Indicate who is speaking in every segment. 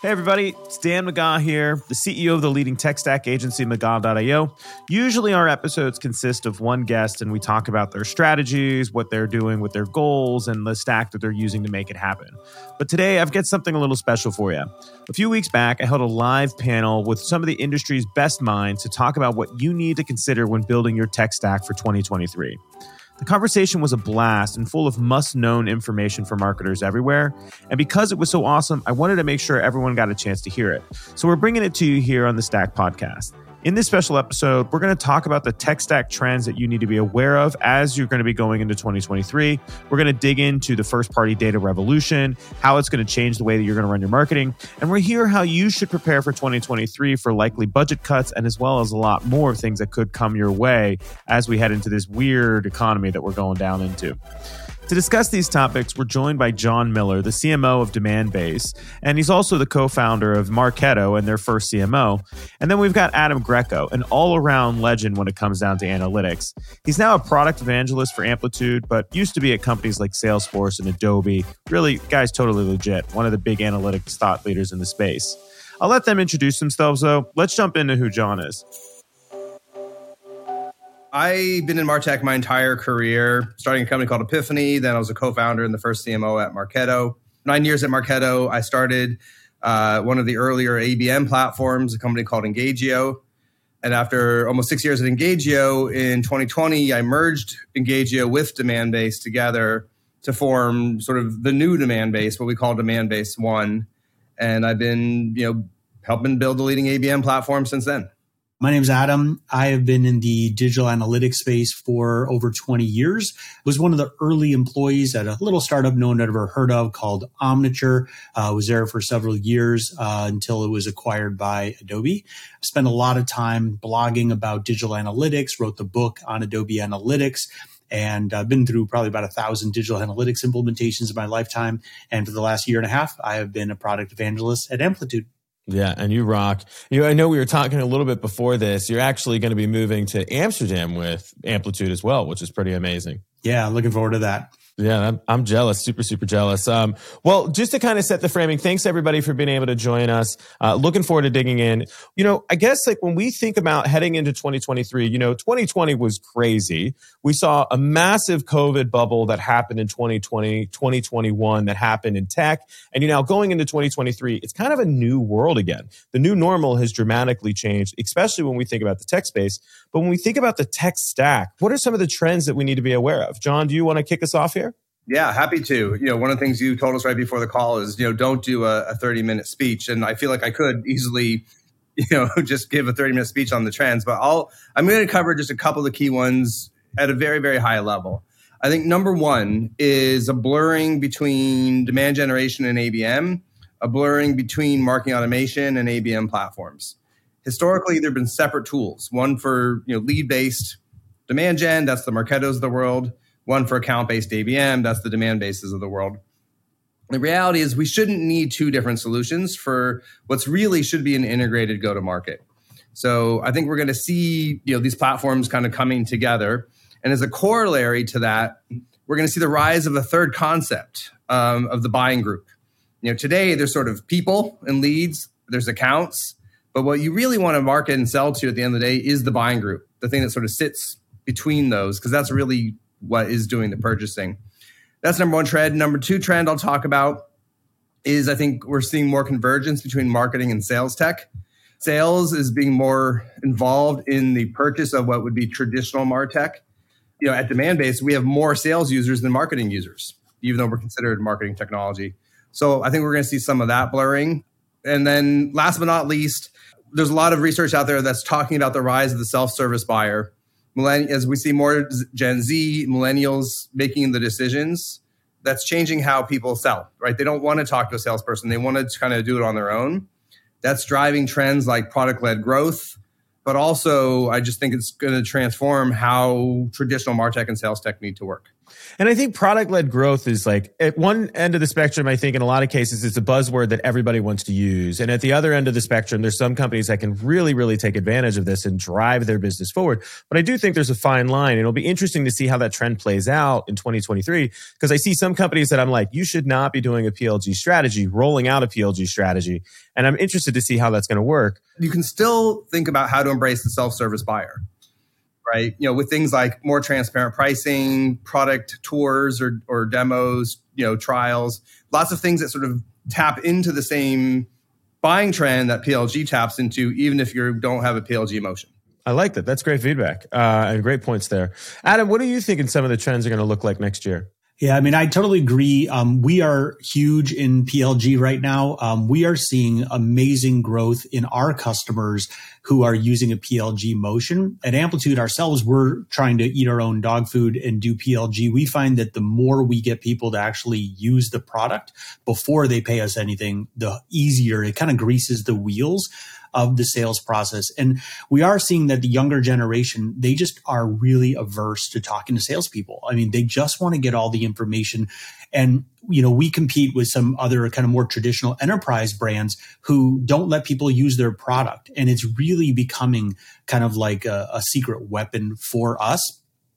Speaker 1: Hey everybody, it's Dan McGaw here, the CEO of the leading tech stack agency McGaw.io. Usually our episodes consist of one guest and we talk about their strategies, what they're doing with their goals, and the stack that they're using to make it happen. But today I've got something a little special for you. A few weeks back, I held a live panel with some of the industry's best minds to talk about what you need to consider when building your tech stack for 2023. The conversation was a blast and full of must known information for marketers everywhere. And because it was so awesome, I wanted to make sure everyone got a chance to hear it. So we're bringing it to you here on the Stack Podcast. In this special episode, we're going to talk about the tech stack trends that you need to be aware of as you're going to be going into 2023. We're going to dig into the first party data revolution, how it's going to change the way that you're going to run your marketing, and we're here how you should prepare for 2023 for likely budget cuts and as well as a lot more of things that could come your way as we head into this weird economy that we're going down into. To discuss these topics, we're joined by Jon Miller, the CMO of Demandbase, and he's also the co founder of Marketo and their first CMO. And then we've got Adam Greco, an all around legend when it comes down to analytics. He's now a product evangelist for Amplitude, but used to be at companies like Salesforce and Adobe. Really, guy's totally legit, one of the big analytics thought leaders in the space. I'll let them introduce themselves, though. Let's jump into who Jon is.
Speaker 2: I've been in Martech my entire career, starting a company called Epiphany. Then I was a co-founder and the first CMO at Marketo. Nine years at Marketo, I started uh, one of the earlier ABM platforms, a company called Engagio. And after almost six years at Engagio in 2020, I merged Engagio with Demandbase together to form sort of the new Demandbase, what we call Demandbase One. And I've been, you know, helping build the leading ABM platform since then.
Speaker 3: My name's Adam. I have been in the digital analytics space for over 20 years. Was one of the early employees at a little startup no one had ever heard of called Omniture. Uh, was there for several years uh, until it was acquired by Adobe. Spent a lot of time blogging about digital analytics, wrote the book on Adobe Analytics and I've been through probably about a thousand digital analytics implementations in my lifetime. And for the last year and a half, I have been a product evangelist at Amplitude.
Speaker 1: Yeah, and you rock. You know, I know we were talking a little bit before this. You're actually going to be moving to Amsterdam with Amplitude as well, which is pretty amazing.
Speaker 3: Yeah, looking forward to that.
Speaker 1: Yeah, I'm, I'm jealous, super, super jealous. Um, well, just to kind of set the framing, thanks everybody for being able to join us. Uh, looking forward to digging in. You know, I guess like when we think about heading into 2023, you know, 2020 was crazy. We saw a massive COVID bubble that happened in 2020, 2021 that happened in tech. And you know, going into 2023, it's kind of a new world again. The new normal has dramatically changed, especially when we think about the tech space. But when we think about the tech stack, what are some of the trends that we need to be aware of? Jon, do you want to kick us off here?
Speaker 2: Yeah, happy to. You know, one of the things you told us right before the call is, you know, don't do a, a 30 minute speech. And I feel like I could easily, you know, just give a 30 minute speech on the trends, but I'll, I'm going to cover just a couple of the key ones at a very, very high level. I think number one is a blurring between demand generation and ABM, a blurring between marketing automation and ABM platforms. Historically, there have been separate tools, one for, you know, lead based demand gen, that's the Marketos of the world one for account based ABM, that's the Demandbases of the world. The reality is we shouldn't need two different solutions for what's really should be an integrated go to market. So I think we're going to see you know these platforms kind of coming together, and as a corollary to that, we're going to see the rise of a third concept um, of the buying group. You know, today there's sort of people and leads, there's accounts, but what you really want to market and sell to at the end of the day is the buying group, the thing that sort of sits between those, because that's really what is doing the purchasing. That's number one trend. Number two trend I'll talk about is I think we're seeing more convergence between marketing and sales tech. Sales is being more involved in the purchase of what would be traditional martech. You know, at Demandbase, we have more sales users than marketing users, even though we're considered marketing technology. So I think we're going to see some of that blurring. And then last but not least, there's a lot of research out there that's talking about the rise of the self-service buyer as we see more Gen Z, millennials making the decisions, that's changing how people sell, right? They don't want to talk to a salesperson. They want to kind of do it on their own. That's driving trends like product led growth. But also, I just think it's going to transform how traditional Martech and sales tech need to work.
Speaker 1: And I think product led growth is like at one end of the spectrum, I think in a lot of cases, it's a buzzword that everybody wants to use. And at the other end of the spectrum, there's some companies that can really, really take advantage of this and drive their business forward. But I do think there's a fine line. It'll be interesting to see how that trend plays out in 2023 because I see some companies that I'm like, you should not be doing a PLG strategy, rolling out a PLG strategy. And I'm interested to see how that's going to work.
Speaker 2: You can still think about how to embrace the self service buyer right? You know, with things like more transparent pricing, product tours or, or demos, you know, trials, lots of things that sort of tap into the same buying trend that PLG taps into, even if you don't have a PLG motion.
Speaker 1: I like that. That's great feedback uh, and great points there. Adam, what are you thinking some of the trends are going to look like next year?
Speaker 3: Yeah, I mean, I totally agree. Um, we are huge in PLG right now. Um, we are seeing amazing growth in our customers who are using a PLG motion. At Amplitude ourselves, we're trying to eat our own dog food and do PLG. We find that the more we get people to actually use the product before they pay us anything, the easier it kind of greases the wheels of the sales process. And we are seeing that the younger generation, they just are really averse to talking to salespeople. I mean, they just want to get all the information. And, you know, we compete with some other kind of more traditional enterprise brands who don't let people use their product. And it's really becoming kind of like a, a secret weapon for us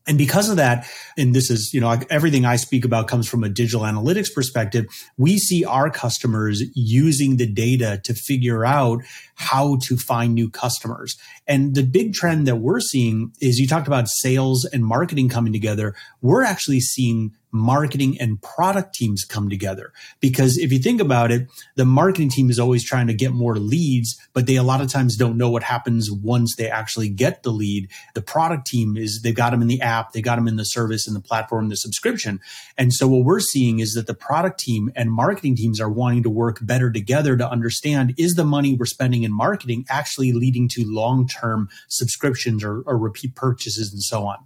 Speaker 3: and because of that, and this is, you know, everything I speak about comes from a digital analytics perspective. We see our customers using the data to figure out how to find new customers. And the big trend that we're seeing is you talked about sales and marketing coming together. We're actually seeing marketing and product teams come together. Because if you think about it, the marketing team is always trying to get more leads, but they a lot of times don't know what happens once they actually get the lead. The product team is they've got them in the app, they got them in the service and the platform, the subscription. And so what we're seeing is that the product team and marketing teams are wanting to work better together to understand is the money we're spending in marketing actually leading to long-term subscriptions or, or repeat purchases and so on.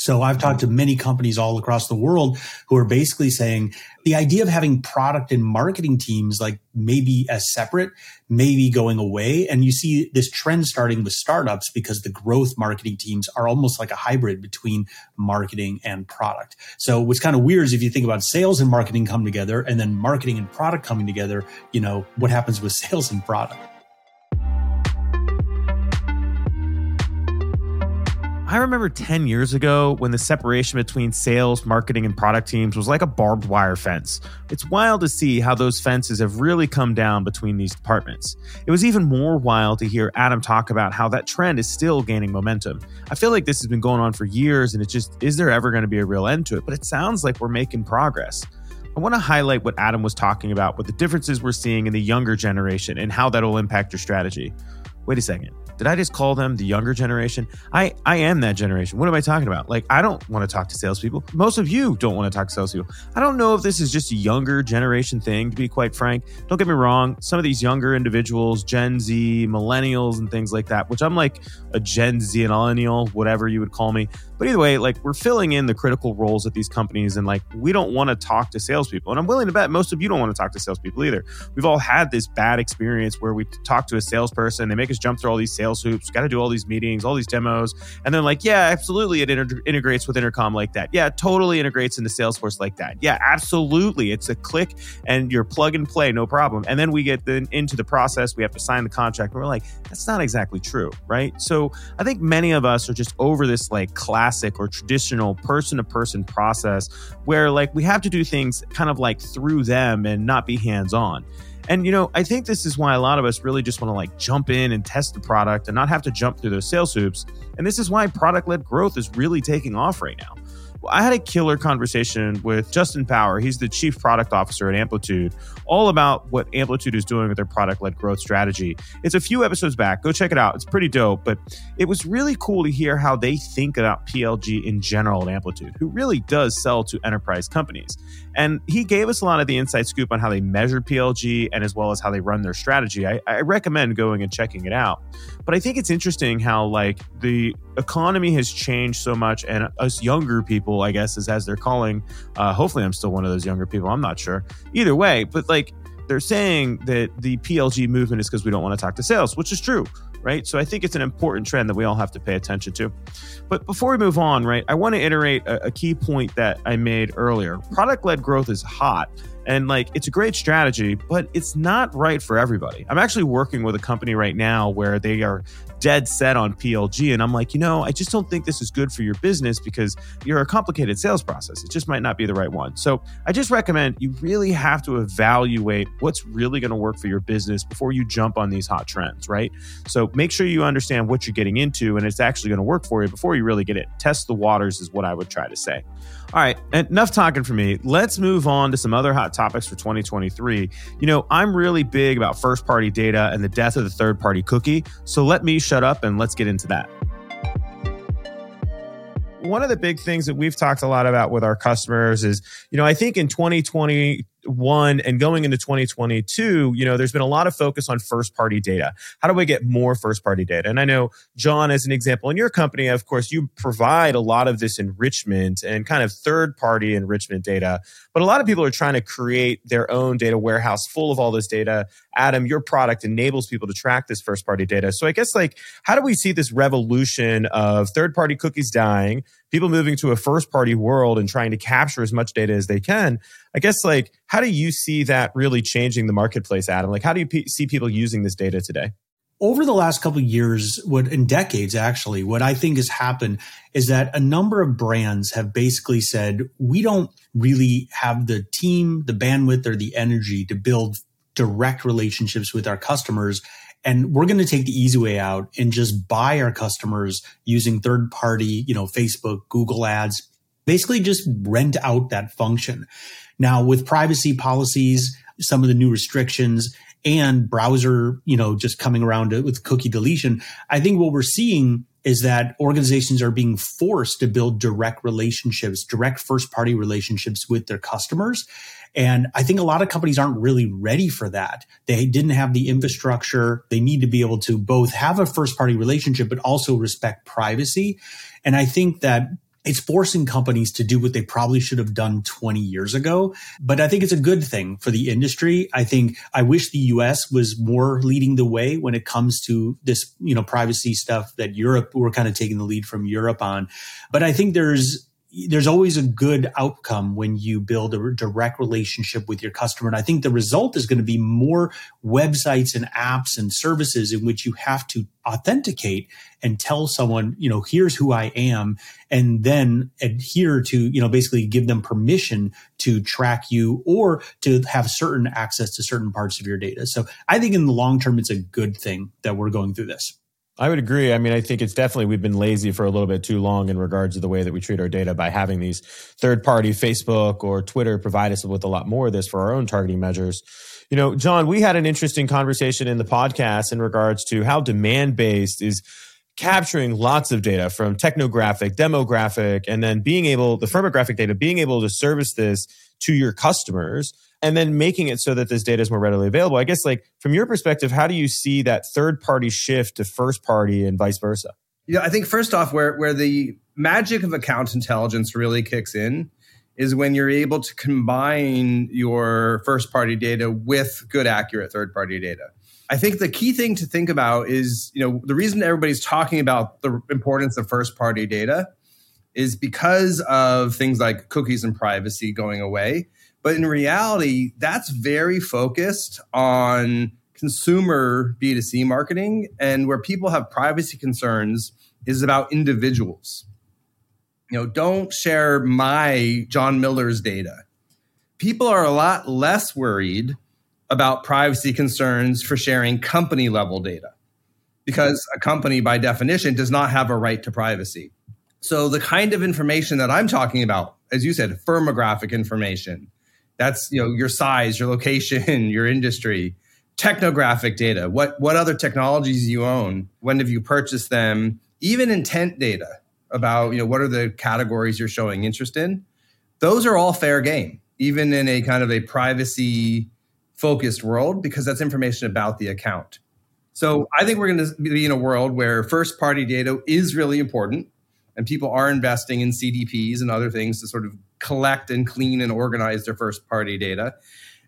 Speaker 3: So I've talked to many companies all across the world who are basically saying the idea of having product and marketing teams like maybe as separate, maybe going away. And you see this trend starting with startups because the growth marketing teams are almost like a hybrid between marketing and product. So what's kind of weird is if you think about sales and marketing come together and then marketing and product coming together, you know, what happens with sales and product?
Speaker 1: I remember 10 years ago when the separation between sales, marketing, and product teams was like a barbed wire fence. It's wild to see how those fences have really come down between these departments. It was even more wild to hear Adam talk about how that trend is still gaining momentum. I feel like this has been going on for years and it just, is there ever going to be a real end to it? But it sounds like we're making progress. I want to highlight what Adam was talking about with the differences we're seeing in the younger generation and how that'll impact your strategy. Wait a second. Did I just call them the younger generation? I, I am that generation. What am I talking about? Like, I don't want to talk to salespeople. Most of you don't want to talk to salespeople. I don't know if this is just a younger generation thing, to be quite frank. Don't get me wrong. Some of these younger individuals, Gen Z, millennials, and things like that, which I'm like a Gen Z millennial, whatever you would call me. But either way, like we're filling in the critical roles at these companies, and like we don't want to talk to salespeople. And I'm willing to bet most of you don't want to talk to salespeople either. We've all had this bad experience where we talk to a salesperson, they make us jump through all these sales hoops, got to do all these meetings, all these demos. And then, like, yeah, absolutely, it inter- integrates with Intercom like that. Yeah, totally integrates into Salesforce like that. Yeah, absolutely. It's a click and you're plug and play, no problem. And then we get then into the process, we have to sign the contract. And we're like, that's not exactly true, right? So I think many of us are just over this like classic or traditional person to person process where like we have to do things kind of like through them and not be hands on. And, you know, I think this is why a lot of us really just want to like jump in and test the product and not have to jump through those sales hoops. And this is why product led growth is really taking off right now. I had a killer conversation with Justin Bauer. He's the chief product officer at Amplitude, all about what Amplitude is doing with their product led growth strategy. It's a few episodes back. Go check it out. It's pretty dope. But it was really cool to hear how they think about PLG in general at Amplitude, who really does sell to enterprise companies. And he gave us a lot of the inside scoop on how they measure PLG and as well as how they run their strategy. I, I recommend going and checking it out. But I think it's interesting how like the economy has changed so much, and us younger people, I guess, is as they're calling. Uh, hopefully, I'm still one of those younger people. I'm not sure. Either way, but like they're saying that the PLG movement is because we don't want to talk to sales, which is true. Right? So I think it's an important trend that we all have to pay attention to. But before we move on, right, I want to iterate a, a key point that I made earlier. Product led growth is hot. And like, it's a great strategy, but it's not right for everybody. I'm actually working with a company right now where they are dead set on PLG. And I'm like, you know, I just don't think this is good for your business because you're a complicated sales process. It just might not be the right one. So I just recommend you really have to evaluate what's really going to work for your business before you jump on these hot trends, right? So make sure you understand what you're getting into and it's actually going to work for you before you really get it. Test the waters is what I would try to say. All right, enough talking for me. Let's move on to some other hot topics for 2023. You know, I'm really big about first party data and the death of the third party cookie. So let me shut up and let's get into that. One of the big things that we've talked a lot about with our customers is, you know, I think in 2020, one and going into 2022 you know there's been a lot of focus on first party data. How do we get more first party data? And i know jon as an example in your company of course you provide a lot of this enrichment and kind of third party enrichment data but a lot of people are trying to create their own data warehouse full of all this data adam your product enables people to track this first party data so i guess like how do we see this revolution of third party cookies dying people moving to a first party world and trying to capture as much data as they can i guess like how do you see that really changing the marketplace, Adam? Like, how do you p- see people using this data today?
Speaker 3: Over the last couple of years, what in decades actually, what I think has happened is that a number of brands have basically said, we don't really have the team, the bandwidth, or the energy to build direct relationships with our customers. And we're going to take the easy way out and just buy our customers using third party, you know, Facebook, Google ads, basically just rent out that function. Now, with privacy policies, some of the new restrictions and browser, you know, just coming around with cookie deletion, I think what we're seeing is that organizations are being forced to build direct relationships, direct first party relationships with their customers. And I think a lot of companies aren't really ready for that. They didn't have the infrastructure. They need to be able to both have a first party relationship, but also respect privacy. And I think that it's forcing companies to do what they probably should have done 20 years ago. But I think it's a good thing for the industry. I think I wish the US was more leading the way when it comes to this, you know, privacy stuff that Europe, we're kind of taking the lead from Europe on. But I think there's there's always a good outcome when you build a direct relationship with your customer. And I think the result is going to be more websites and apps and services in which you have to authenticate and tell someone, you know, here's who I am, and then adhere to, you know, basically give them permission to track you or to have certain access to certain parts of your data. So I think in the long term, it's a good thing that we're going through this.
Speaker 1: I would agree. I mean, I think it's definitely we've been lazy for a little bit too long in regards to the way that we treat our data by having these third party Facebook or Twitter provide us with a lot more of this for our own targeting measures. You know, Jon, we had an interesting conversation in the podcast in regards to how Demandbase is capturing lots of data from technographic, demographic, and then being able, the firmographic data, being able to service this to your customers and then making it so that this data is more readily available. I guess, like from your perspective, how do you see that third party shift to first party and vice versa?
Speaker 2: Yeah, I think first off, where where the magic of account intelligence really kicks in is when you're able to combine your first party data with good, accurate third party data. I think the key thing to think about is, you know, the reason everybody's talking about the importance of first party data is because of things like cookies and privacy going away. But in reality, that's very focused on consumer B2C marketing. And where people have privacy concerns is about individuals. You know, don't share my Jon Miller's data. People are a lot less worried about privacy concerns for sharing company level data because a company, by definition, does not have a right to privacy. So, the kind of information that I'm talking about, as you said, firmographic information, that's you know your size, your location, your industry, technographic data. What what other technologies you own? When have you purchased them? Even intent data about you know what are the categories you're showing interest in. Those are all fair game, even in a kind of a privacy focused world, because that's information about the account. So I think we're going to be in a world where first party data is really important and people are investing in CDPs and other things to sort of collect and clean and organize their first party data.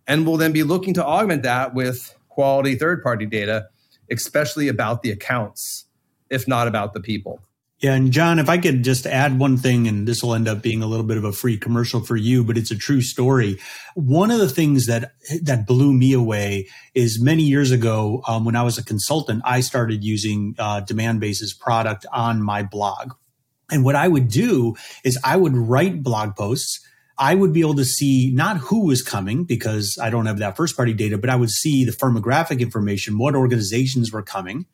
Speaker 2: And we'll then be looking to augment that with quality third party data especially about the accounts, if not about the people.
Speaker 3: Yeah, and Jon, if I could just add one thing, and this will end up being a little bit of a free commercial for you, but it's a true story. One of the things that that blew me away is many years ago, um, when I was a consultant, I started using uh, Demandbase's product on my blog. And what I would do is I would write blog posts. I would be able to see not who was coming because I don't have that first party data, but I would see the firmographic information, what organizations were coming.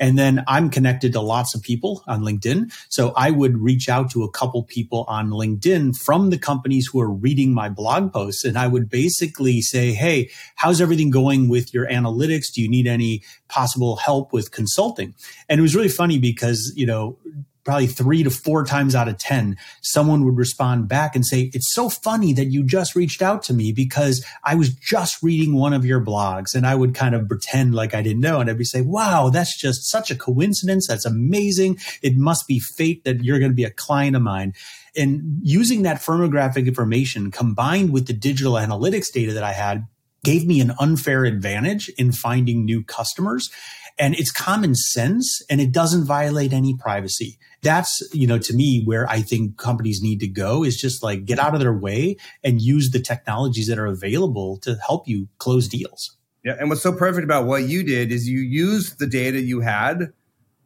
Speaker 3: And then I'm connected to lots of people on LinkedIn. So I would reach out to a couple people on LinkedIn from the companies who are reading my blog posts. And I would basically say, Hey, how's everything going with your analytics? Do you need any possible help with consulting? And it was really funny because, you know, probably three to four times out of 10, someone would respond back and say, It's so funny that you just reached out to me because I was just reading one of your blogs. And I would kind of pretend like I didn't know. And I'd be saying, Wow, that's just such a coincidence. That's amazing. It must be fate that you're going to be a client of mine. And using that firmographic information combined with the digital analytics data that I had gave me an unfair advantage in finding new customers and it's common sense and it doesn't violate any privacy that's you know to me where i think companies need to go is just like get out of their way and use the technologies that are available to help you close deals.
Speaker 2: Yeah and what's so perfect about what you did is you used the data you had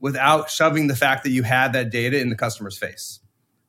Speaker 2: without shoving the fact that you had that data in the customer's face.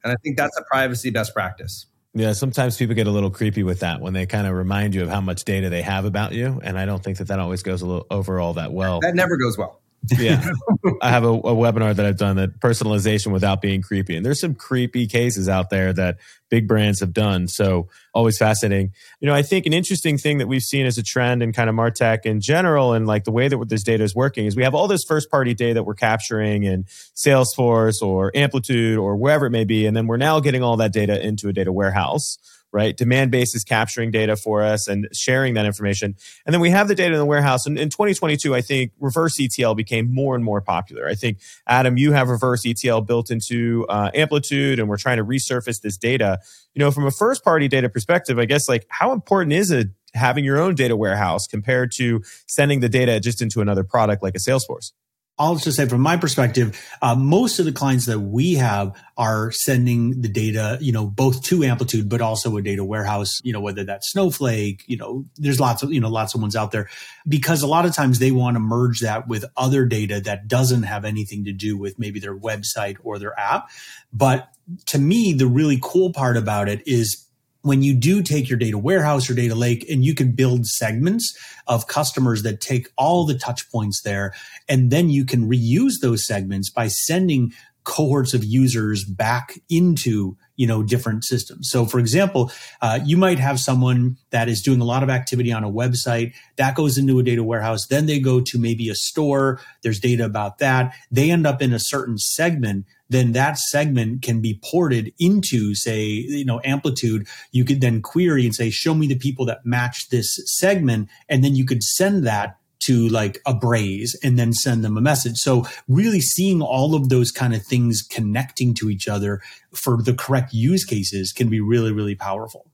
Speaker 2: And i think that's a privacy best practice.
Speaker 1: Yeah, sometimes people get a little creepy with that when they kind of remind you of how much data they have about you, and I don't think that that always goes a little over all that well.
Speaker 2: That never goes well
Speaker 1: yeah. I have a, a, webinar that I've done that personalization without being creepy. And there's some creepy cases out there that big brands have done. So always fascinating. You know, I think an interesting thing that we've seen as a trend in kind of Martech in general and like the way that this data is working is we have all this first party data that we're capturing in Salesforce or Amplitude or wherever it may be. And then we're now getting all that data into a data warehouse right? Demandbase is capturing data for us and sharing that information. And then we have the data in the warehouse. And in 2022, I think reverse ETL became more and more popular. I think, Adam, you have reverse ETL built into uh, Amplitude, and we're trying to resurface this data. You know, from a first party data perspective, I guess, like, how important is it having your own data warehouse compared to sending the data just into another product like a Salesforce?
Speaker 3: I'll just say from my perspective, uh, most of the clients that we have are sending the data, you know, both to Amplitude, but also a data warehouse, you know, whether that's Snowflake, you know, there's lots of, you know, lots of ones out there because a lot of times they want to merge that with other data that doesn't have anything to do with maybe their website or their app. But to me, the really cool part about it is when you do take your data warehouse or data lake and you can build segments of customers that take all the touch points there and then you can reuse those segments by sending cohorts of users back into you know different systems. So for example uh, you might have someone that is doing a lot of activity on a website that goes into a data warehouse then they go to maybe a store. There's data about that. They end up in a certain segment then that segment can be ported into say you know amplitude you could then query and say show me the people that match this segment and then you could send that to like a Braze and then send them a message. So really seeing all of those kind of things connecting to each other for the correct use cases can be really, really powerful.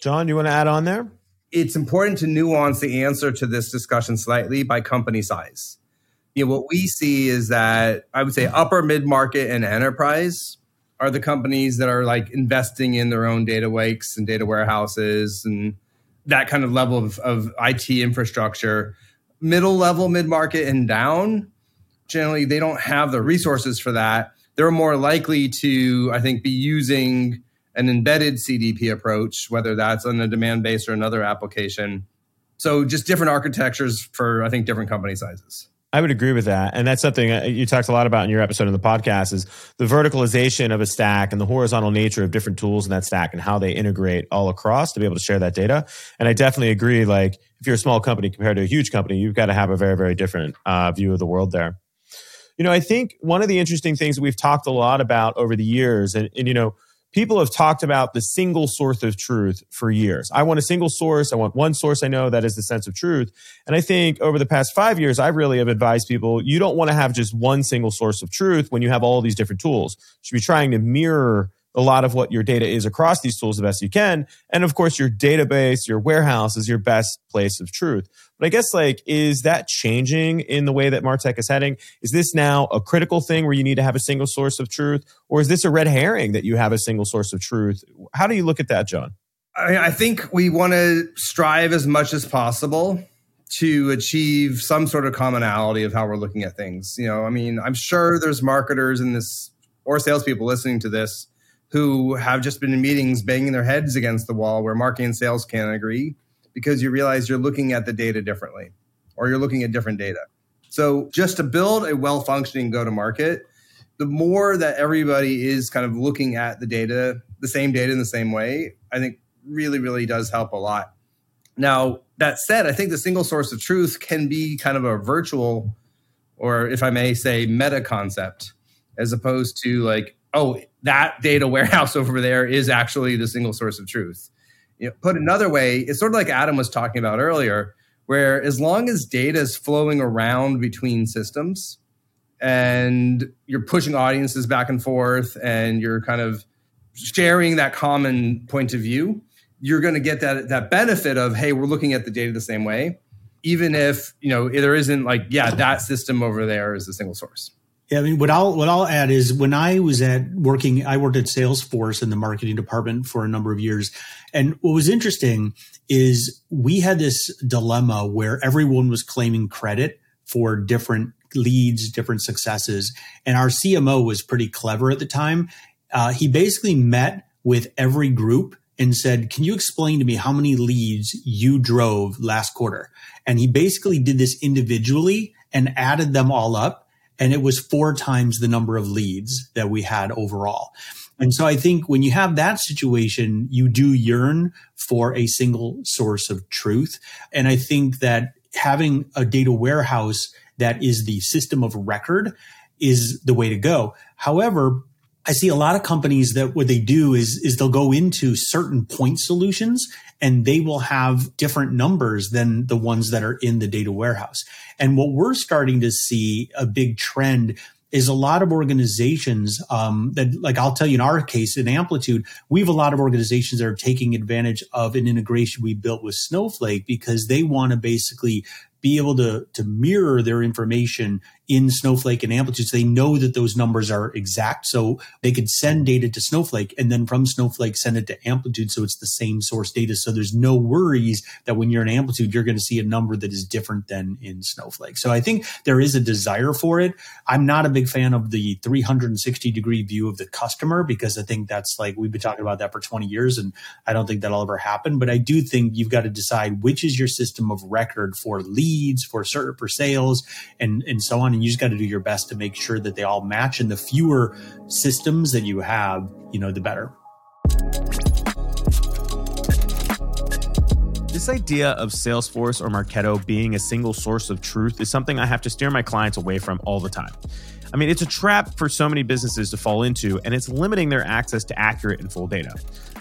Speaker 1: Jon, you want to add on there?
Speaker 2: It's important to nuance the answer to this discussion slightly by company size you know, what we see is that I would say upper mid market and enterprise are the companies that are like investing in their own data lakes and data warehouses and that kind of level of, of IT infrastructure. Middle level, mid market, and down, generally, they don't have the resources for that. They're more likely to, I think, be using an embedded CDP approach, whether that's on a Demandbase or another application. So, just different architectures for, I think, different company sizes.
Speaker 1: I would agree with that. And that's something uh, you talked a lot about in your episode of the podcast is the verticalization of a stack and the horizontal nature of different tools in that stack and how they integrate all across to be able to share that data. And I definitely agree. Like if you're a small company compared to a huge company, you've got to have a very, very different uh, view of the world there. You know, I think one of the interesting things that we've talked a lot about over the years and, and you know, people have talked about the single source of truth for years. I want a single source. I want one source I know that is the sense of truth. And I think over the past five years, I really have advised people you don't want to have just one single source of truth when you have all these different tools. You should be trying to mirror a lot of what your data is across these tools the best you can. And of course, your database, your warehouse is your best place of truth. But I guess like, is that changing in the way that Martech is heading? Is this now a critical thing where you need to have a single source of truth? Or is this a red herring that you have a single source of truth? How do you look at that,
Speaker 2: Jon? I, think we want to strive as much as possible to achieve some sort of commonality of how we're looking at things. You know, I mean, I'm sure there's marketers in this or salespeople listening to this who have just been in meetings banging their heads against the wall where marketing and sales can't agree because you realize you're looking at the data differently or you're looking at different data. So just to build a well functioning go to market, the more that everybody is kind of looking at the data, the same data in the same way, I think really, really does help a lot. Now, that said, I think the single source of truth can be kind of a virtual, or if I may say, meta concept, as opposed to like, oh, that data warehouse over there is actually the single source of truth. You know, put another way, it's sort of like Adam was talking about earlier, where as long as data is flowing around between systems and you're pushing audiences back and forth and you're kind of sharing that common point of view, you're going to get that that benefit of hey, we're looking at the data the same way, even if you know there isn't like yeah that system over there is the single source.
Speaker 3: Yeah, I mean, what I'll what I'll add is when I was at working, I worked at Salesforce in the marketing department for a number of years, and what was interesting is we had this dilemma where everyone was claiming credit for different leads, different successes, and our CMO was pretty clever at the time. Uh, he basically met with every group and said, Can you explain to me how many leads you drove last quarter? And he basically did this individually and added them all up and it was four times the number of leads that we had overall. And so I think when you have that situation, you do yearn for a single source of truth. And I think that having a data warehouse that is the system of record is the way to go. However, I see a lot of companies that what they do is, is they'll go into certain point solutions and they will have different numbers than the ones that are in the data warehouse. And what we're starting to see a big trend is a lot of organizations um, that, like I'll tell you in our case, in Amplitude, we have a lot of organizations that are taking advantage of an integration we built with Snowflake because they want to basically be able to, to mirror their information in Snowflake and Amplitude. So they know that those numbers are exact. So they could send data to Snowflake and then from Snowflake send it to Amplitude. So it's the same source data. So there's no worries that when you're in Amplitude, you're going to see a number that is different than in Snowflake. So I think there is a desire for it. I'm not a big fan of the 360 degree view of the customer because I think that's like we've been talking about that for 20 years and I don't think that'll ever happen. But I do think you've got to decide which is your system of record for leads, for certain for sales, and and so on. And you just got to do your best to make sure that they all match. And the fewer systems that you have, you know, the better.
Speaker 1: This idea of Salesforce or Marketo being a single source of truth is something I have to steer my clients away from all the time. I mean, it's a trap for so many businesses to fall into, and it's limiting their access to accurate and full data.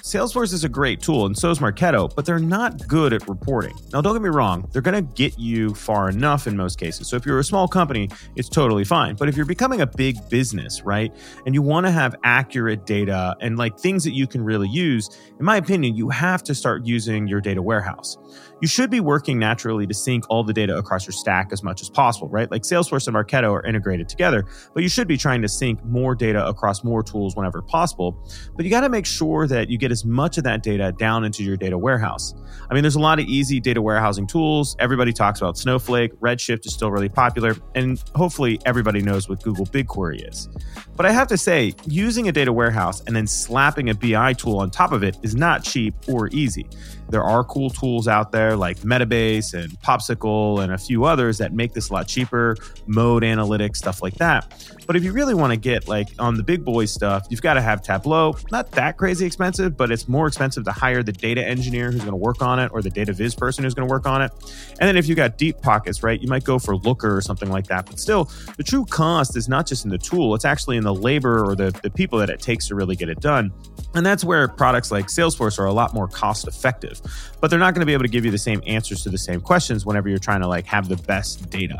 Speaker 1: Salesforce is a great tool, and so is Marketo, but they're not good at reporting. Now, don't get me wrong, they're going to get you far enough in most cases. So if you're a small company, it's totally fine. But if you're becoming a big business, right, and you want to have accurate data and like things that you can really use, in my opinion, you have to start using your data warehouse you should be working naturally to sync all the data across your stack as much as possible, right? Like Salesforce and Marketo are integrated together, but you should be trying to sync more data across more tools whenever possible. But you got to make sure that you get as much of that data down into your data warehouse. I mean, there's a lot of easy data warehousing tools. Everybody talks about Snowflake, Redshift is still really popular, and hopefully everybody knows what Google BigQuery is. But I have to say, using a data warehouse and then slapping a BI tool on top of it is not cheap or easy. There are cool tools out there like Metabase and PopSQL and a few others that make this a lot cheaper, mode analytics, stuff like that. But if you really want to get like on the big boy stuff, you've got to have Tableau. Not that crazy expensive, but it's more expensive to hire the data engineer who's going to work on it or the data viz person who's going to work on it. And then if you got deep pockets, right, you might go for Looker or something like that. But still, the true cost is not just in the tool, it's actually in the labor or the, the people that it takes to really get it done. And that's where products like Salesforce are a lot more cost effective. But they're not going to be able to give you the same answers to the same questions whenever you're trying to like have the best data.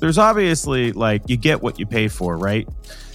Speaker 1: There's obviously like you get what you pay for, right?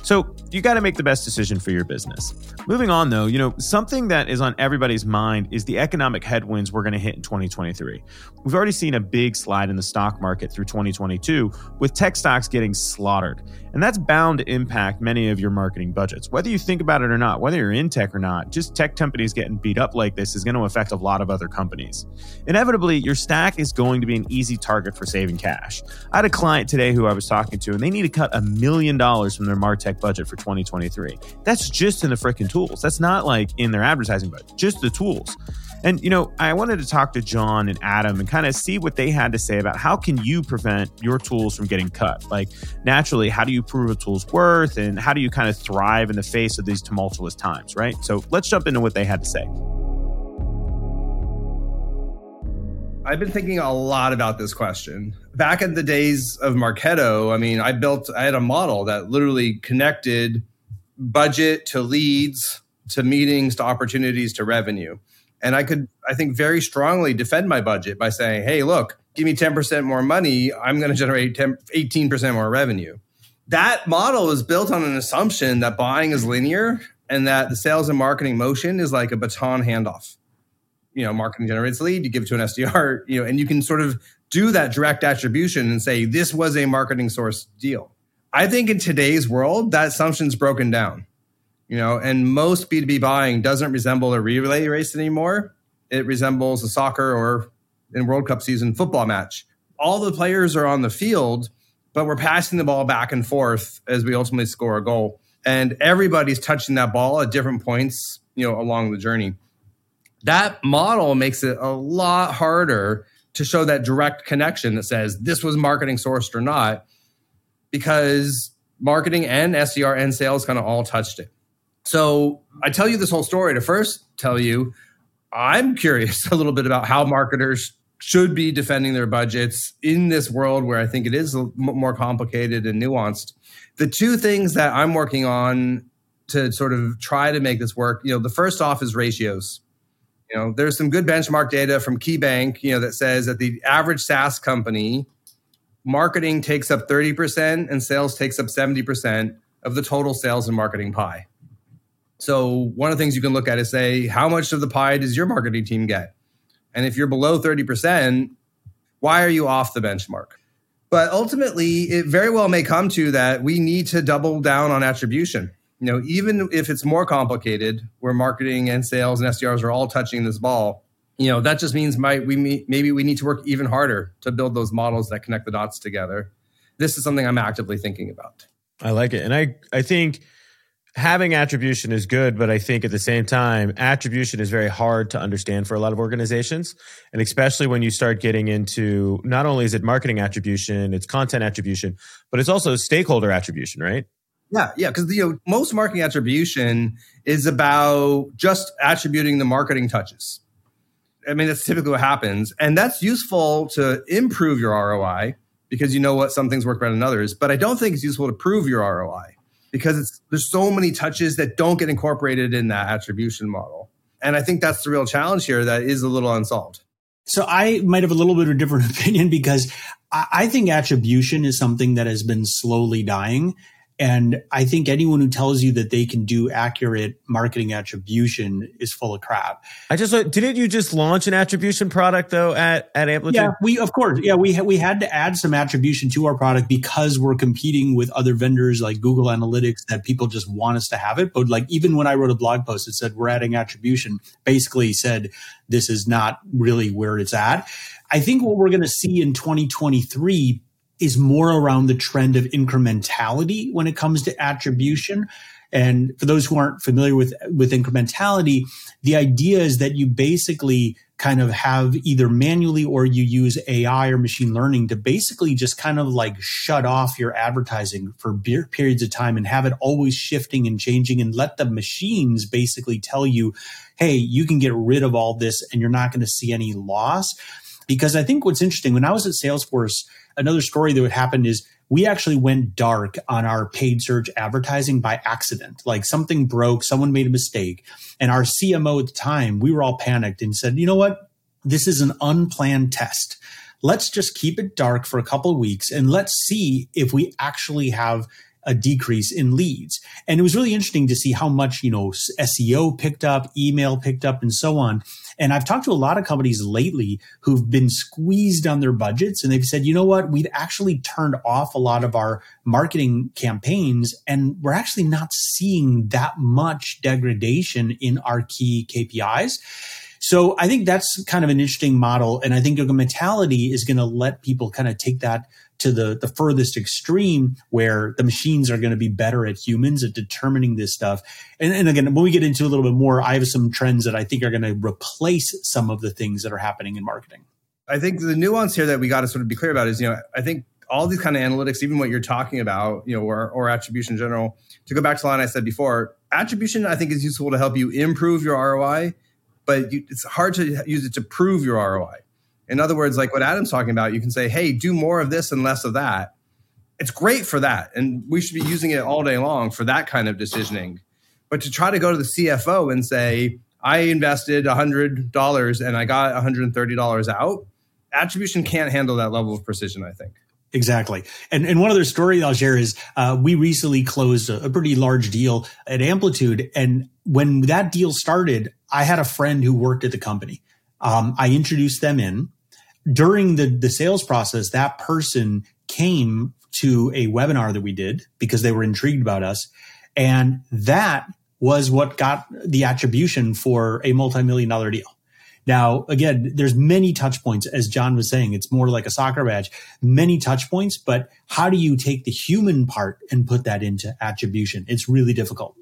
Speaker 1: So you got to make the best decision for your business. Moving on, though, you know, something that is on everybody's mind is the economic headwinds we're going to hit in 2023. We've already seen a big slide in the stock market through 2022 with tech stocks getting slaughtered. And that's bound to impact many of your marketing budgets. Whether you think about it or not, whether you're in tech or not, just tech companies getting beat up like this is going to affect a lot of other companies. Inevitably, your stack is going to be an easy target for saving cash. I had a client today who I was talking to, and they need to cut a million dollars from their Martech budget for 2023. That's just in the freaking tools. That's not like in their advertising budget, just the tools. And you know, I wanted to talk to Jon and Adam and kind of see what they had to say about how can you prevent your tools from getting cut? Like naturally, how do you prove a tool's worth and how do you kind of thrive in the face of these tumultuous times, right? So let's jump into what they had to say.
Speaker 2: I've been thinking a lot about this question. Back in the days of Marketo, I mean, I built, I had a model that literally connected budget to leads, to meetings, to opportunities, to revenue. And I could, I think, very strongly defend my budget by saying, hey, look, give me 10% more money, I'm going to generate 10, 18% more revenue. That model is built on an assumption that buying is linear and that the sales and marketing motion is like a baton handoff you know, marketing generates lead, you give it to an SDR, you know, and you can sort of do that direct attribution and say this was a marketing source deal. I think in today's world, that assumption's broken down. You know, and most B2B buying doesn't resemble a relay race anymore. It resembles a soccer or in World Cup season football match. All the players are on the field, but we're passing the ball back and forth as we ultimately score a goal. And everybody's touching that ball at different points, you know, along the journey that model makes it a lot harder to show that direct connection that says this was marketing sourced or not because marketing and SDR and sales kind of all touched it. So I tell you this whole story to first tell you I'm curious a little bit about how marketers should be defending their budgets in this world where I think it is more complicated and nuanced. The two things that I'm working on to sort of try to make this work, you know, the first off is ratios. You know, there's some good benchmark data from KeyBanc, you know, that says that the average SaaS company marketing takes up 30% and sales takes up 70% of the total sales and marketing pie. So one of the things you can look at is say, how much of the pie does your marketing team get? And if you're below 30%, why are you off the benchmark? But ultimately, it very well may come to that we need to double down on attribution you know, even if it's more complicated, where marketing and sales and SDRs are all touching this ball, you know, that just means might we maybe we need to work even harder to build those models that connect the dots together. This is something I'm actively thinking about.
Speaker 1: I like it, and I I think having attribution is good, but I think at the same time, attribution is very hard to understand for a lot of organizations. And especially when you start getting into not only is it marketing attribution, it's content attribution, but it's also stakeholder attribution, right?
Speaker 2: Yeah, yeah, because you know most marketing attribution is about just attributing the marketing touches. I mean, that's typically what happens, and that's useful to improve your ROI because you know what some things work better than others. But I don't think it's useful to prove your ROI because there's so many touches that don't get incorporated in that attribution model, and I think that's the real challenge here that is a little unsolved.
Speaker 3: So I might have a little bit of a different opinion because I think attribution is something that has been slowly dying. And I think anyone who tells you that they can do accurate marketing attribution is full of crap.
Speaker 1: I just didn't you just launch an attribution product though at at Amplitude?
Speaker 3: Yeah, we of course. Yeah, we we had to add some attribution to our product because we're competing with other vendors like Google Analytics that people just want us to have it. But like even when I wrote a blog post that said we're adding attribution, basically said this is not really where it's at. I think what we're going to see in 2023 is more around the trend of incrementality when it comes to attribution. And for those who aren't familiar with, with incrementality, the idea is that you basically kind of have either manually or you use AI or machine learning to basically just kind of like shut off your advertising for periods of time and have it always shifting and changing and let the machines basically tell you, hey, you can get rid of all this and you're not going to see any loss. Because I think what's interesting, when I was at Salesforce, another story that would happen is we actually went dark on our paid search advertising by accident. Like something broke, someone made a mistake. And our CMO at the time, we were all panicked and said, you know what? This is an unplanned test. Let's just keep it dark for a couple of weeks and let's see if we actually have a decrease in leads. And it was really interesting to see how much, you know, SEO picked up, email picked up, and so on. And I've talked to a lot of companies lately who've been squeezed on their budgets and they've said, you know what, we've actually turned off a lot of our marketing campaigns and we're actually not seeing that much degradation in our key KPIs. So I think that's kind of an interesting model. And I think the mentality is going to let people kind of take that to the, the furthest extreme where the machines are going to be better at humans at determining this stuff. And, and again, when we get into a little bit more, I have some trends that I think are going to replace some of the things that are happening in marketing.
Speaker 2: I think the nuance here that we got to sort of be clear about is, you know, I think all these kind of analytics, even what you're talking about, you know, or, or attribution in general, to go back to the line I said before, attribution I think is useful to help you improve your ROI but you, it's hard to use it to prove your ROI. In other words, like what Adam's talking about, you can say, hey, do more of this and less of that. It's great for that. And we should be using it all day long for that kind of decisioning. But to try to go to the CFO and say, I invested $100 and I got $130 out, attribution can't handle that level of precision, I think.
Speaker 3: Exactly. And, and one other story I'll share is uh, we recently closed a, a, pretty large deal at Amplitude. And when that deal started, I had a friend who worked at the company. Um, I introduced them in. During the, the sales process, that person came to a webinar that we did because they were intrigued about us. And that was what got the attribution for a multi-million dollar deal. Now, again, there's many touch points, as Jon was saying. It's more like a soccer match, many touch points, but how do you take the human part and put that into attribution? It's really difficult.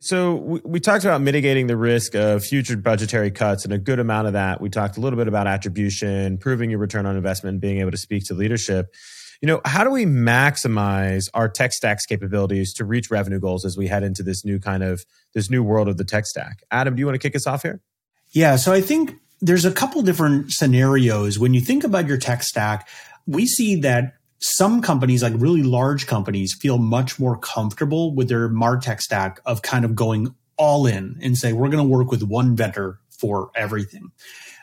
Speaker 1: So we, we, talked about mitigating the risk of future budgetary cuts, and a good amount of that. We talked a little bit about attribution, proving your return on investment, being able to speak to leadership. You know, how do we maximize our tech stack's capabilities to reach revenue goals as we head into this new kind of this new world of the tech stack? Adam, do you want to kick us off here?
Speaker 3: Yeah, so I think there's a couple different scenarios. When you think about your tech stack, we see that some companies, like really large companies, feel much more comfortable with their MarTech stack of kind of going all in and say, we're going to work with one vendor for everything.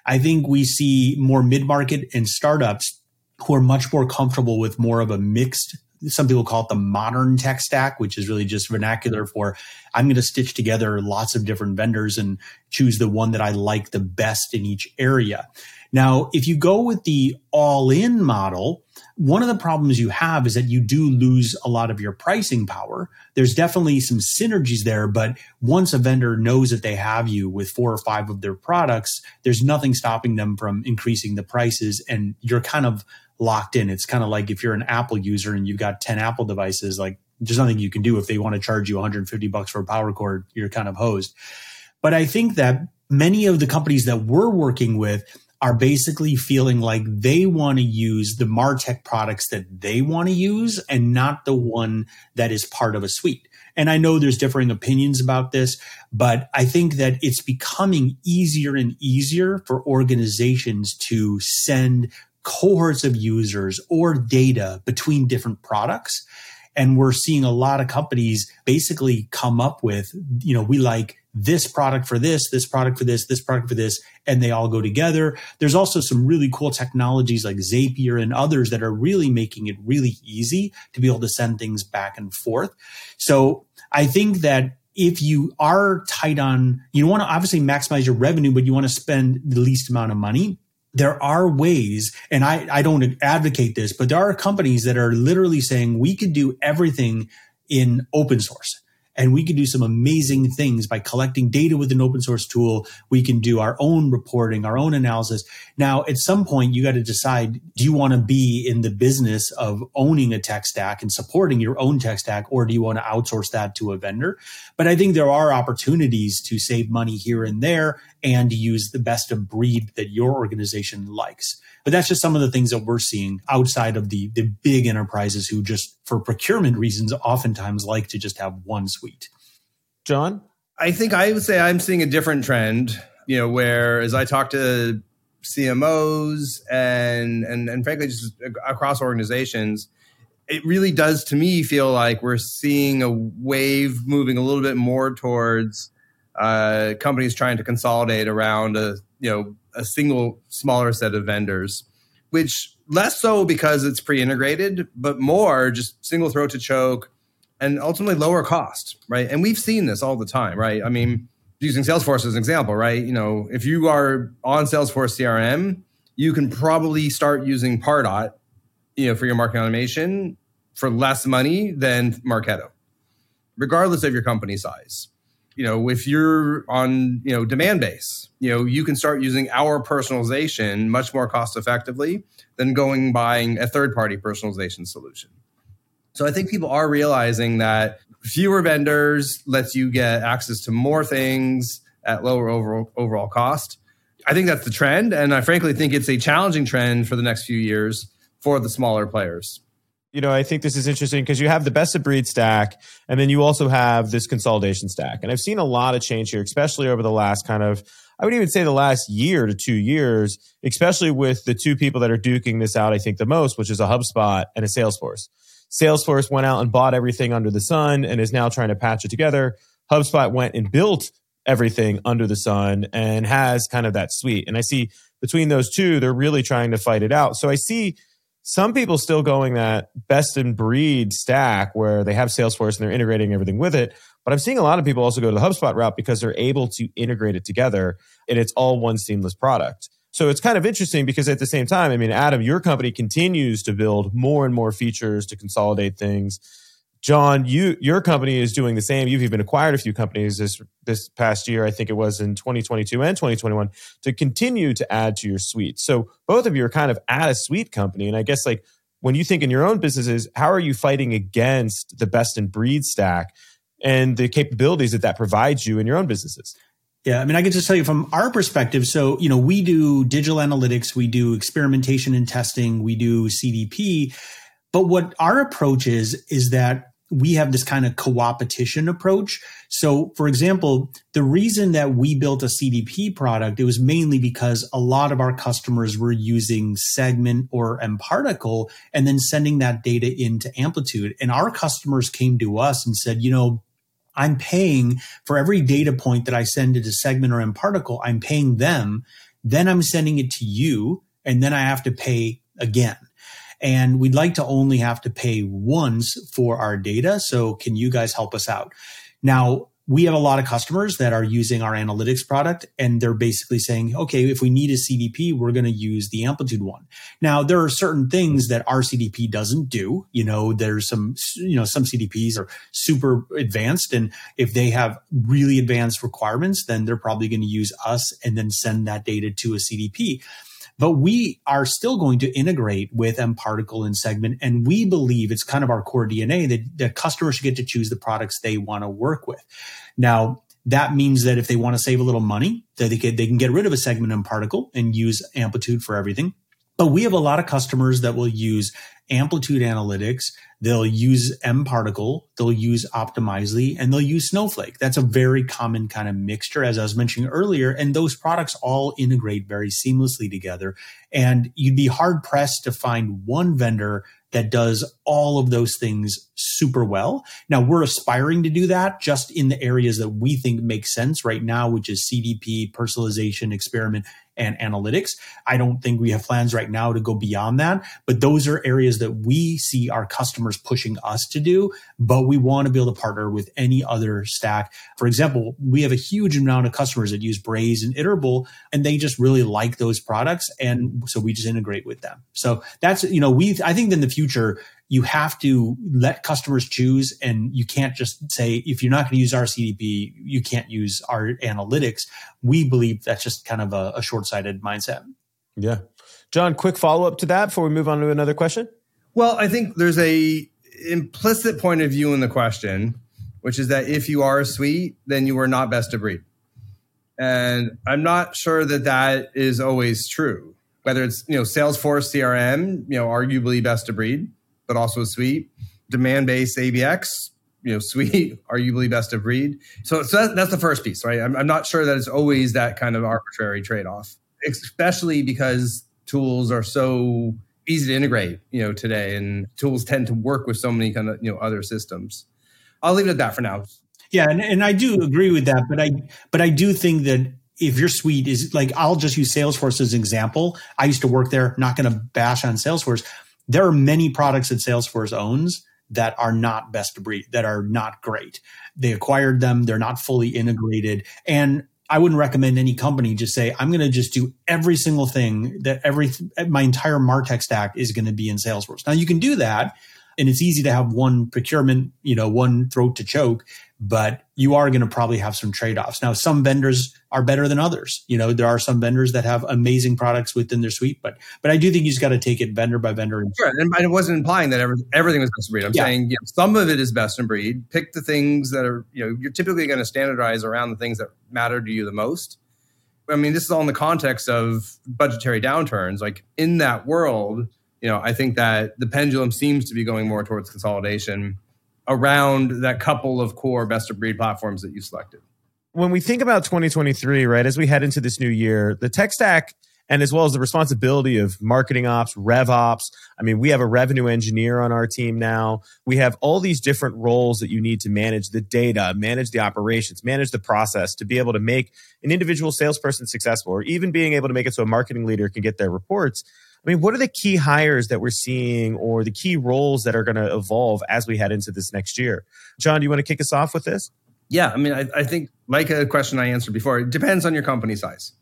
Speaker 3: I think we see more mid market and startups who are much more comfortable with more of a mixed some people call it the modern tech stack, which is really just vernacular for I'm going to stitch together lots of different vendors and choose the one that I like the best in each area. Now, if you go with the all in model, one of the problems you have is that you do lose a lot of your pricing power. There's definitely some synergies there, but once a vendor knows that they have you with four or five of their products, there's nothing stopping them from increasing the prices and you're kind of locked in. It's kind of like if you're an Apple user and you've got 10 Apple devices, like there's nothing you can do if they want to charge you 150 bucks for a power cord, you're kind of hosed. But I think that many of the companies that we're working with are basically feeling like they want to use the Martech products that they want to use and not the one that is part of a suite. And I know there's differing opinions about this, but I think that it's becoming easier and easier for organizations to send cohorts of users or data between different products. And we're seeing a lot of companies basically come up with, you know, we like this product for this, this product for this, this product for this, and they all go together. There's also some really cool technologies like Zapier and others that are really making it really easy to be able to send things back and forth. So I think that if you are tight on, you want to obviously maximize your revenue, but you want to spend the least amount of money there are ways, and I, I don't advocate this, but there are companies that are literally saying we could do everything in open source and we can do some amazing things by collecting data with an open source tool. We can do our own reporting, our own analysis. Now, at some point, you got to decide, do you want to be in the business of owning a tech stack and supporting your own tech stack, or do you want to outsource that to a vendor? But I think there are opportunities to save money here and there and use the best of breed that your organization likes. But that's just some of the things that we're seeing outside of the, the big enterprises who just, for procurement reasons, oftentimes like to just have one suite.
Speaker 1: Jon?
Speaker 2: I think I would say I'm seeing a different trend, you know, where as I talk to CMOs and, and, and frankly, just across organizations, it really does to me feel like we're seeing a wave moving a little bit more towards uh, companies trying to consolidate around a you know a single smaller set of vendors, which less so because it's pre-integrated, but more just single throat to choke, and ultimately lower cost, right? And we've seen this all the time, right? I mean, using Salesforce as an example, right? You know, if you are on Salesforce CRM, you can probably start using Pardot, you know, for your marketing automation for less money than Marketo, regardless of your company size. You know, if you're on, you know, Demandbase, you know, you can start using our personalization much more cost effectively than going buying a third party personalization solution. So I think people are realizing that fewer vendors lets you get access to more things at lower overall, overall cost. I think that's the trend. And I frankly think it's a challenging trend for the next few years for the smaller players.
Speaker 1: You know, I think this is interesting because you have the best of breed stack, and then you also have this consolidation stack. And I've seen a lot of change here, especially over the last kind of, I would even say the last year to two years, especially with the two people that are duking this out, I think the most, which is a HubSpot and a Salesforce. Salesforce went out and bought everything under the sun and is now trying to patch it together. HubSpot went and built everything under the sun and has kind of that suite. And I see between those two, they're really trying to fight it out. So I see some people still going that best in breed stack where they have Salesforce and they're integrating everything with it. But I'm seeing a lot of people also go to the HubSpot route because they're able to integrate it together and it's all one seamless product. So it's kind of interesting because at the same time, I mean, Adam, your company continues to build more and more features to consolidate things. Jon, you your company is doing the same. You've even acquired a few companies this this past year. I think it was in 2022 and 2021 to continue to add to your suite. So both of you are kind of at a suite company, and I guess like when you think in your own businesses, how are you fighting against the best in breed stack and the capabilities that that provides you in your own businesses?
Speaker 3: Yeah, I mean, I can just tell you from our perspective. So, you know, we do digital analytics, we do experimentation and testing, we do CDP. But what our approach is, is that we have this kind of co-opetition approach. So, for example, the reason that we built a CDP product, it was mainly because a lot of our customers were using Segment or mParticle and then sending that data into Amplitude. And our customers came to us and said, you know, I'm paying for every data point that I send into Segment or mParticle, I'm paying them. Then I'm sending it to you, and then I have to pay again. And we'd like to only have to pay once for our data. So can you guys help us out? Now, we have a lot of customers that are using our analytics product and they're basically saying, okay, if we need a CDP, we're going to use the amplitude one. Now, there are certain things that our CDP doesn't do. You know, there's some, you know, some CDPs are super advanced. And if they have really advanced requirements, then they're probably going to use us and then send that data to a CDP. But we are still going to integrate with mParticle and Segment. And we believe it's kind of our core DNA that, that customers should get to choose the products they want to work with. Now, that means that if they want to save a little money, that they can, they can get rid of a segment and mParticle and use amplitude for everything. But we have a lot of customers that will use amplitude analytics. They'll use mParticle, they'll use Optimizely, and they'll use Snowflake. That's a very common kind of mixture, as I was mentioning earlier. And those products all integrate very seamlessly together. And you'd be hard pressed to find one vendor that does all of those things super well. Now we're aspiring to do that just in the areas that we think make sense right now, which is CDP, personalization, experiment, and analytics. I don't think we have plans right now to go beyond that, but those are areas that we see our customers pushing us to do, but we want to be able to partner with any other stack. For example, we have a huge amount of customers that use Braze and Iterable, and they just really like those products. And so we just integrate with them. So that's, you know, we, I think in the future, you have to let customers choose and you can't just say if you're not going to use our cdp you can't use our analytics. We believe that's just kind of a, a short-sighted mindset.
Speaker 1: Yeah. Jon quick follow-up to that before we move on to another question.
Speaker 2: Well i think there's a implicit point of view in the question which is that if you are a suite then you are not best of breed. And i'm not sure that that is always true whether it's you know salesforce crm you know arguably best of breed but also a suite. Demandbase ABX, you know, suite, arguably best of breed. So, so that, that's the first piece, right? I'm, I'm not sure that it's always that kind of arbitrary trade off, especially because tools are so easy to integrate, you know, today, and tools tend to work with so many kind of you know other systems. I'll leave it at that for now.
Speaker 3: Yeah, and, and I do agree with that, but I but I do think that if your suite is like I'll just use Salesforce as an example. I used to work there, not going to bash on Salesforce, there are many products that Salesforce owns that are not best of breed, that are not great. They acquired them, they're not fully integrated. And I wouldn't recommend any company just say, I'm going to just do every single thing that every, my entire MarTech stack is going to be in Salesforce. Now you can do that and it's easy to have one procurement, you know, one throat to choke, but you are going to probably have some trade-offs. Now, some vendors are better than others. You know, there are some vendors that have amazing products within their suite, but but I do think you just got to take it vendor by vendor.
Speaker 2: Sure, and I wasn't implying that every, everything was best of breed. I'm yeah. saying you know, some of it is best in breed. Pick the things that are you know you're typically going to standardize around the things that matter to you the most. I mean, this is all in the context of budgetary downturns. Like in that world, you know, I think that the pendulum seems to be going more towards consolidation around that couple of core best of breed platforms that you selected.
Speaker 1: When we think about 2023, right, as we head into this new year, the tech stack and as well as the responsibility of marketing ops, rev ops. I mean, we have a revenue engineer on our team now. We have all these different roles that you need to manage the data, manage the operations, manage the process to be able to make an individual salesperson successful, or even being able to make it so a marketing leader can get their reports. I mean, what are the key hires that we're seeing or the key roles that are going to evolve as we head into this next year? Jon, do you want to kick us off with this?
Speaker 2: Yeah, I mean, I, I think like a question I answered before, it depends on your company size.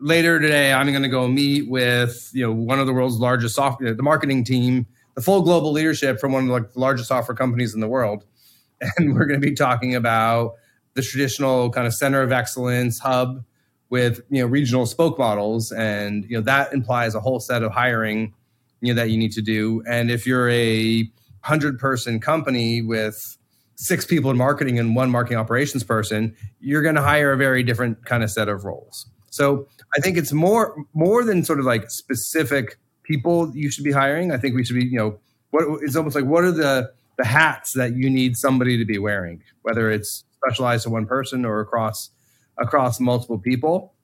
Speaker 2: Later today, I'm going to go meet with you know one of the world's largest software, the marketing team, the full global leadership from one of the largest software companies in the world, and we're going to be talking about the traditional kind of center of excellence hub with you know regional spoke models and you know that implies a whole set of hiring you know that you need to do. And if you're a 100 person company with six people in marketing and one marketing operations person you're going to hire a very different kind of set of roles. So i think it's more more than sort of like specific people you should be hiring i think we should be you know what it's almost like what are the the hats that you need somebody to be wearing? Whether it's specialized to one person or across across multiple people.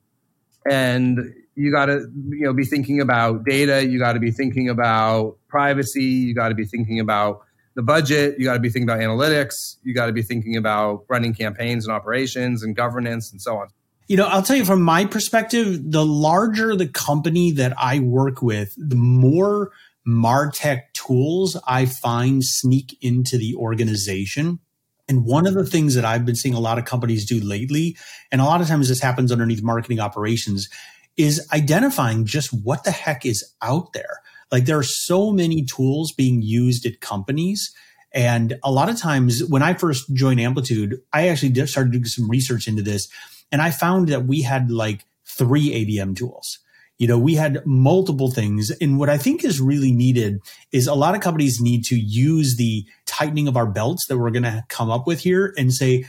Speaker 2: And you got to you know be thinking about data. You got to be thinking about privacy. You got to be thinking about the budget. You got to be thinking about analytics. You got to be thinking about running campaigns and operations and governance and so on.
Speaker 3: You know i'll tell you from my perspective the larger the company that i work with the more martech tools i find sneak into the organization and one of the things that I've been seeing a lot of companies do lately, and a lot of times this happens underneath marketing operations, is identifying just what the heck is out there. Like there are so many tools being used at companies. And a lot of times when I first joined Amplitude, I actually started doing some research into this and I found that we had like three ABM tools. You know, we had multiple things. And what I think is really needed is a lot of companies need to use the tightening of our belts that we're going to come up with here and say,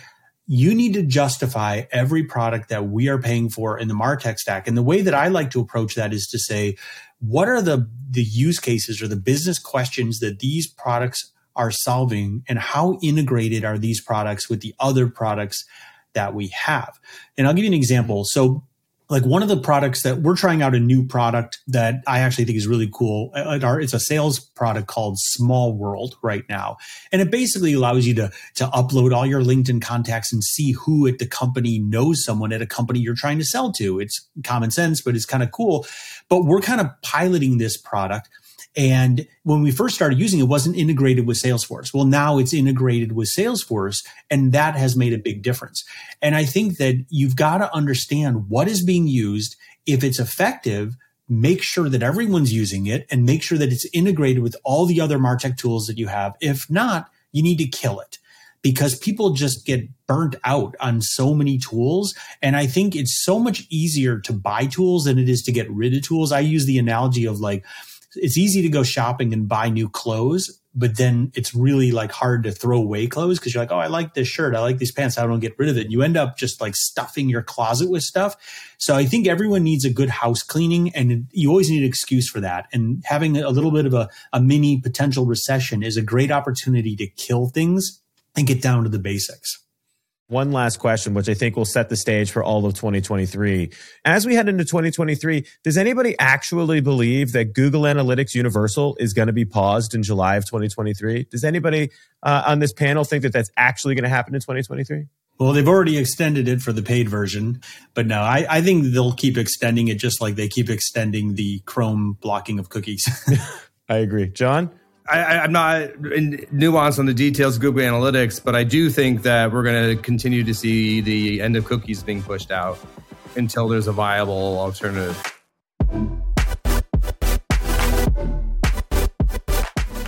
Speaker 3: you need to justify every product that we are paying for in the Martech stack. And the way that I like to approach that is to say, what are the, the use cases or the business questions that these products are solving and how integrated are these products with the other products that we have? And I'll give you an example. So like one of the products that we're trying out a new product that I actually think is really cool. Uh, it's a sales product called Small World right now. And it basically allows you to, to upload all your LinkedIn contacts and see who at the company knows someone at a company you're trying to sell to. It's common sense, but it's kind of cool. But we're kind of piloting this product and when we first started using it, it wasn't integrated with Salesforce. Well, now it's integrated with Salesforce, and that has made a big difference. And I think that you've got to understand what is being used. If it's effective, make sure that everyone's using it and make sure that it's integrated with all the other Martech tools that you have. If not, you need to kill it because people just get burnt out on so many tools. And I think it's so much easier to buy tools than it is to get rid of tools. I use the analogy of like, it's easy to go shopping and buy new clothes, but then it's really like hard to throw away clothes because you're like, oh, I like this shirt, I like these pants, I don't get rid of it. And you end up just like stuffing your closet with stuff. So I think everyone needs a good house cleaning, and you always need an excuse for that. And having a little bit of a, a mini potential recession is a great opportunity to kill things and get down to the basics.
Speaker 1: One last question, which I think will set the stage for all of 2023. As we head into 2023, does anybody actually believe that Google Analytics Universal is going to be paused in July of 2023? Does anybody uh, on this panel think that that's actually going to happen in 2023?
Speaker 3: Well, they've already extended it for the paid version, but no, I, I think they'll keep extending it just like they keep extending the Chrome blocking of cookies.
Speaker 1: I agree. Jon?
Speaker 2: I, am not in nuance on the details of Google Analytics, but I do think that we're going to continue to see the end of cookies being pushed out until there's a viable alternative.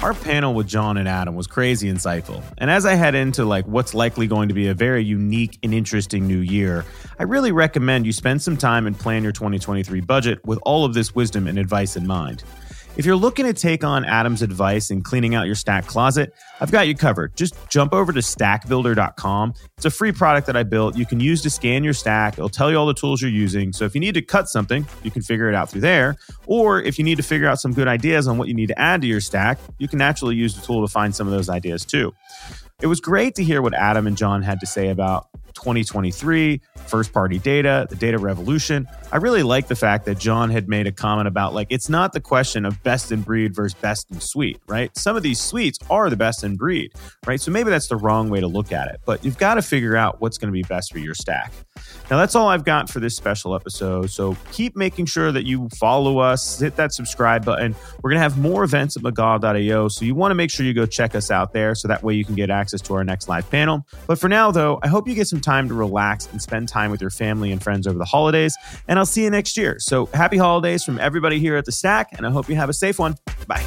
Speaker 1: Our panel with Jon and Adam was crazy insightful. And as I head into like what's likely going to be a very unique and interesting new year, I really recommend you spend some time and plan your 2023 budget with all of this wisdom and advice in mind. If you're looking to take on Adam's advice in cleaning out your stack closet, I've got you covered. Just jump over to stackbuilder.com. It's a free product that I built. You can use to scan your stack. It'll tell you all the tools you're using. So if you need to cut something, you can figure it out through there. Or if you need to figure out some good ideas on what you need to add to your stack, you can naturally use the tool to find some of those ideas too. It was great to hear what Adam and Jon had to say about 2023, first party data, the data revolution. I really like the fact that Jon had made a comment about like, it's not the question of best in breed versus best in suite, right? Some of these suites are the best in breed, right? So maybe that's the wrong way to look at it, but you've got to figure out what's going to be best for your stack. Now, that's all I've got for this special episode. So keep making sure that you follow us, hit that subscribe button. We're going to have more events at McGaw.io. So you want to make sure you go check us out there so that way you can get access to our next live panel. But for now, though, I hope you get some time to relax and spend time with your family and friends over the holidays. And I'll see you next year. So happy holidays from everybody here at the Stack, and I hope you have a safe one. Bye.